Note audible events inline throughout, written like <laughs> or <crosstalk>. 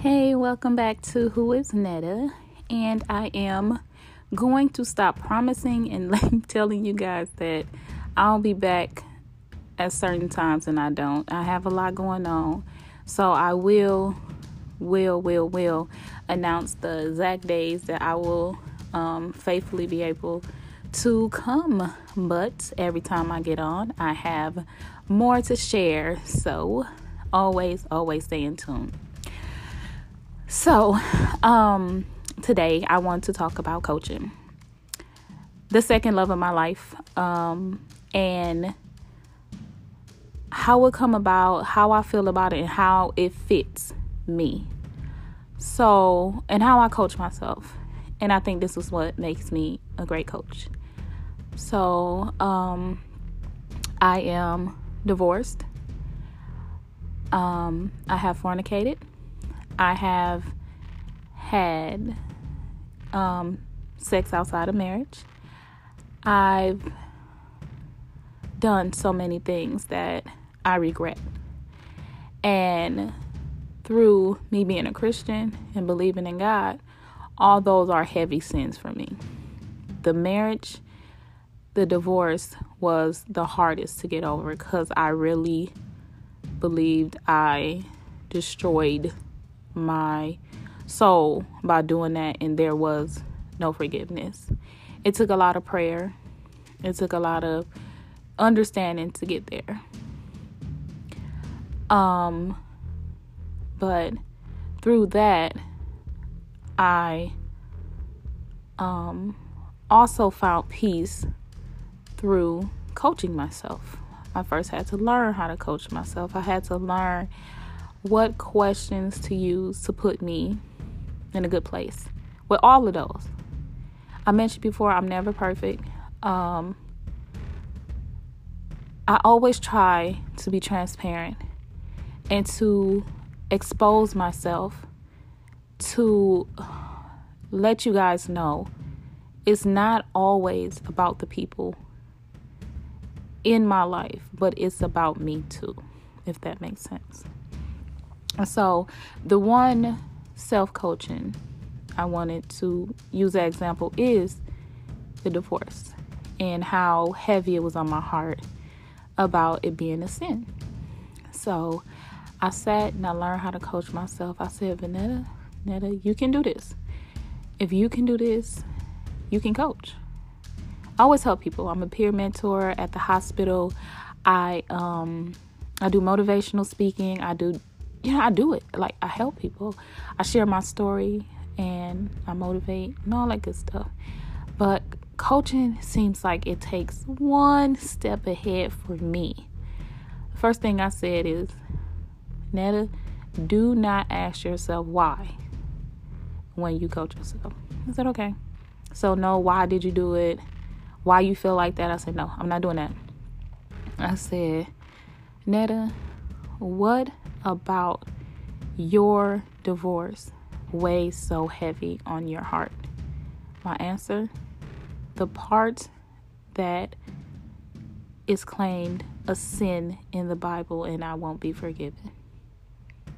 Hey, welcome back to Who is Netta? And I am going to stop promising and <laughs> telling you guys that I'll be back at certain times and I don't. I have a lot going on. So I will, will, will, will announce the exact days that I will um, faithfully be able to come. But every time I get on, I have more to share. So always, always stay in tune. So, um, today I want to talk about coaching, the second love of my life, um, and how it come about, how I feel about it, and how it fits me. So, and how I coach myself, and I think this is what makes me a great coach. So, um, I am divorced. Um, I have fornicated. I have had um, sex outside of marriage. I've done so many things that I regret. And through me being a Christian and believing in God, all those are heavy sins for me. The marriage, the divorce was the hardest to get over because I really believed I destroyed my soul by doing that, and there was no forgiveness. It took a lot of prayer, it took a lot of understanding to get there. Um, but through that, I um, also found peace through coaching myself. I first had to learn how to coach myself. I had to learn what questions to use to put me in a good place with all of those. I mentioned before, I'm never perfect. Um, I always try to be transparent and to expose myself to let you guys know it's not always about the people in my life, but it's about me too, if that makes sense. So, the one self coaching I wanted to use that example is the divorce and how heavy it was on my heart about it being a sin. So, I sat and I learned how to coach myself. I said, Vanetta, Netta, you can do this. If you can do this, you can coach. I always help people. I'm a peer mentor at the hospital. I um I do motivational speaking. I do you know, I do it. Like I help people. I share my story and I motivate and all that good stuff. But coaching seems like it takes one step ahead for me. The first thing I said is, Netta, do not ask yourself why when you coach yourself. I said, okay. So, no, why did you do it? Why you feel like that? I said, no, I'm not doing that. I said, Netta, what about your divorce weighs so heavy on your heart? My answer the part that is claimed a sin in the Bible and I won't be forgiven.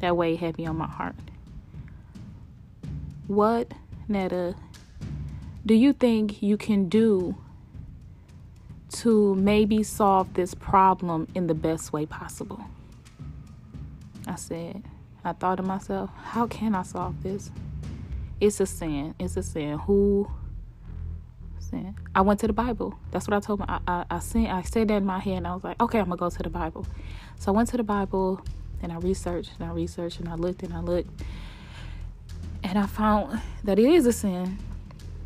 That weighed heavy on my heart. What, Netta, do you think you can do to maybe solve this problem in the best way possible? I said, I thought to myself, how can I solve this? It's a sin. It's a sin. Who sin? I went to the Bible. That's what I told my I, I, I said I said that in my head and I was like, okay, I'm gonna go to the Bible. So I went to the Bible and I researched and I researched and I looked and I looked and I found that it is a sin,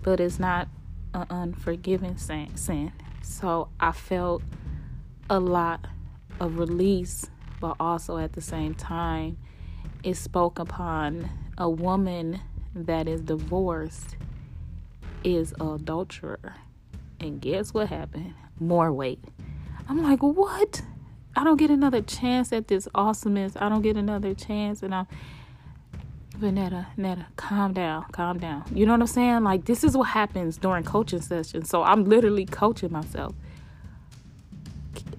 but it's not an unforgiving sin. sin. So I felt a lot of release but also at the same time, it spoke upon a woman that is divorced is an adulterer. And guess what happened? More weight. I'm like, what? I don't get another chance at this awesomeness. I don't get another chance. And I'm, but Netta, Netta, calm down, calm down. You know what I'm saying? Like, this is what happens during coaching sessions. So I'm literally coaching myself.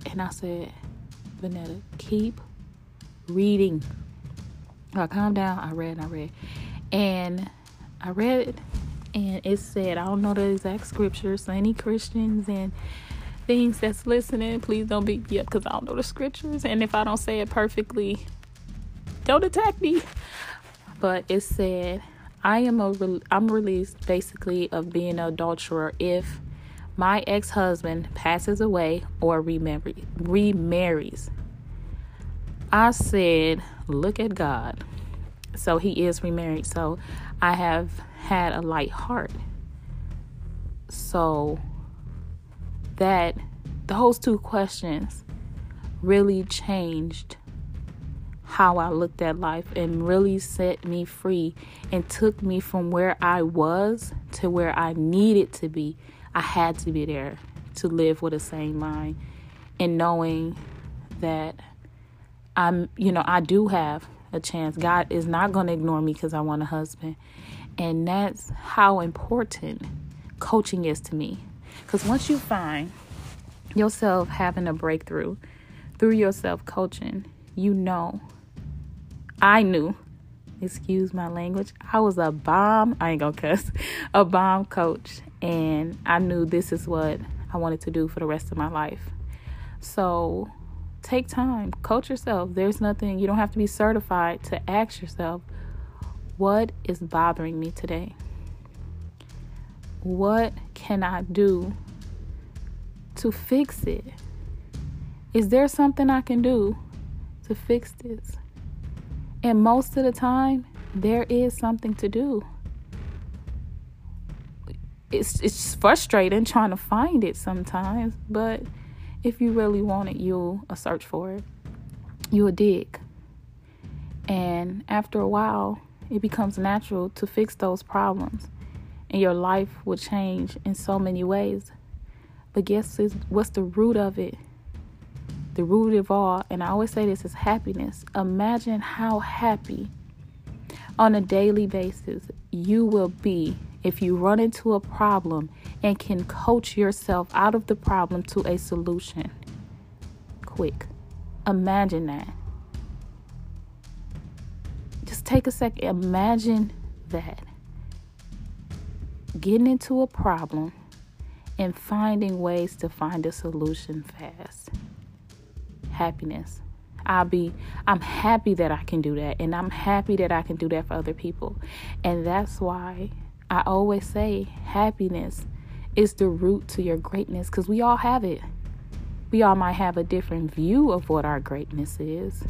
And I said, Vanetta, keep reading. Uh, I calmed down. I read. I read, and I read, it, and it said I don't know the exact scriptures. So any Christians and things that's listening, please don't beat me up because I don't know the scriptures. And if I don't say it perfectly, don't attack me. But it said, I am a re- I'm released basically of being an adulterer if my ex-husband passes away or remarries. I said, look at God. So he is remarried. So I have had a light heart. So that those two questions really changed how I looked at life and really set me free and took me from where I was to where I needed to be. I had to be there to live with a sane mind and knowing that I'm, you know, I do have a chance. God is not going to ignore me because I want a husband. And that's how important coaching is to me. Because once you find yourself having a breakthrough through your self coaching, you know, I knew, excuse my language, I was a bomb, I ain't gonna cuss, a bomb coach. And I knew this is what I wanted to do for the rest of my life. So take time, coach yourself. There's nothing, you don't have to be certified to ask yourself, what is bothering me today? What can I do to fix it? Is there something I can do to fix this? And most of the time, there is something to do. It's it's frustrating trying to find it sometimes, but if you really want it, you'll uh, search for it. You'll dig. And after a while, it becomes natural to fix those problems. And your life will change in so many ways. But guess what's the root of it? The root of all, and I always say this is happiness. Imagine how happy on a daily basis you will be if you run into a problem and can coach yourself out of the problem to a solution quick. Imagine that. Just take a second. Imagine that. Getting into a problem and finding ways to find a solution fast. Happiness. I'll be I'm happy that I can do that and I'm happy that I can do that for other people. And that's why I always say happiness is the root to your greatness because we all have it. We all might have a different view of what our greatness is.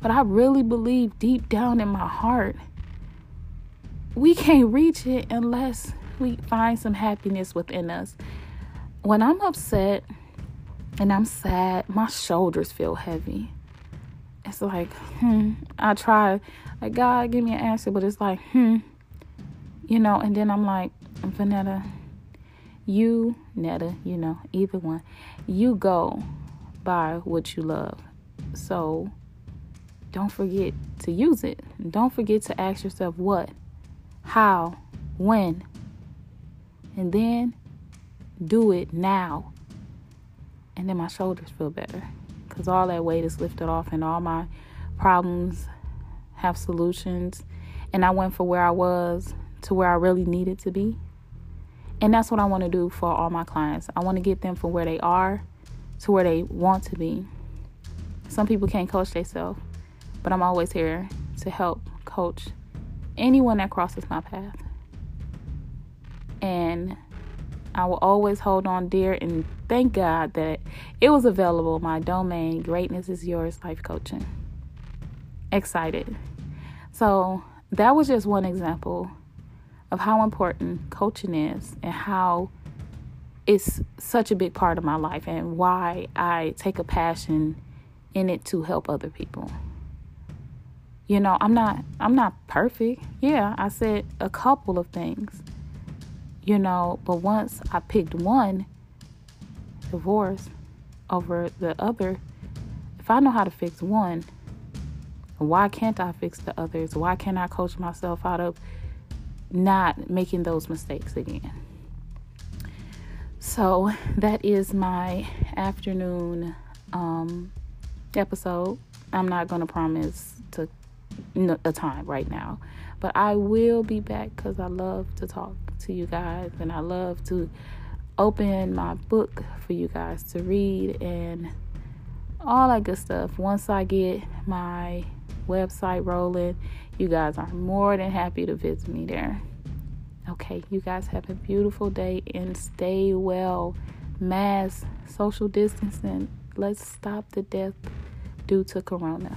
But I really believe deep down in my heart, we can't reach it unless we find some happiness within us. When I'm upset and I'm sad, my shoulders feel heavy. It's like, hmm, I try, like, God, give me an answer, but it's like, hmm, you know, and then I'm like, Vanetta, you, Netta, you know, either one, you go by what you love. So don't forget to use it. Don't forget to ask yourself what, how, when, and then do it now. And then my shoulders feel better because all that weight is lifted off and all my problems have solutions. And I went for where I was to where I really needed to be. And that's what I want to do for all my clients. I want to get them from where they are to where they want to be. Some people can't coach themselves, but I'm always here to help coach anyone that crosses my path. And I will always hold on dear and thank God that it was available. My domain, Greatness is Yours Life Coaching. Excited. So that was just one example of how important coaching is and how it's such a big part of my life and why I take a passion in it to help other people. You know, I'm not I'm not perfect. Yeah, I said a couple of things. You know, but once I picked one divorce over the other, if I know how to fix one, why can't I fix the others? Why can't I coach myself out of not making those mistakes again. So that is my afternoon um, episode. I'm not going to promise to a time right now. But I will be back because I love to talk to you guys and I love to open my book for you guys to read and all that good stuff. Once I get my website rolling, you guys are more than happy to visit me there. Okay, you guys have a beautiful day and stay well. Mask, social distancing. Let's stop the death due to corona.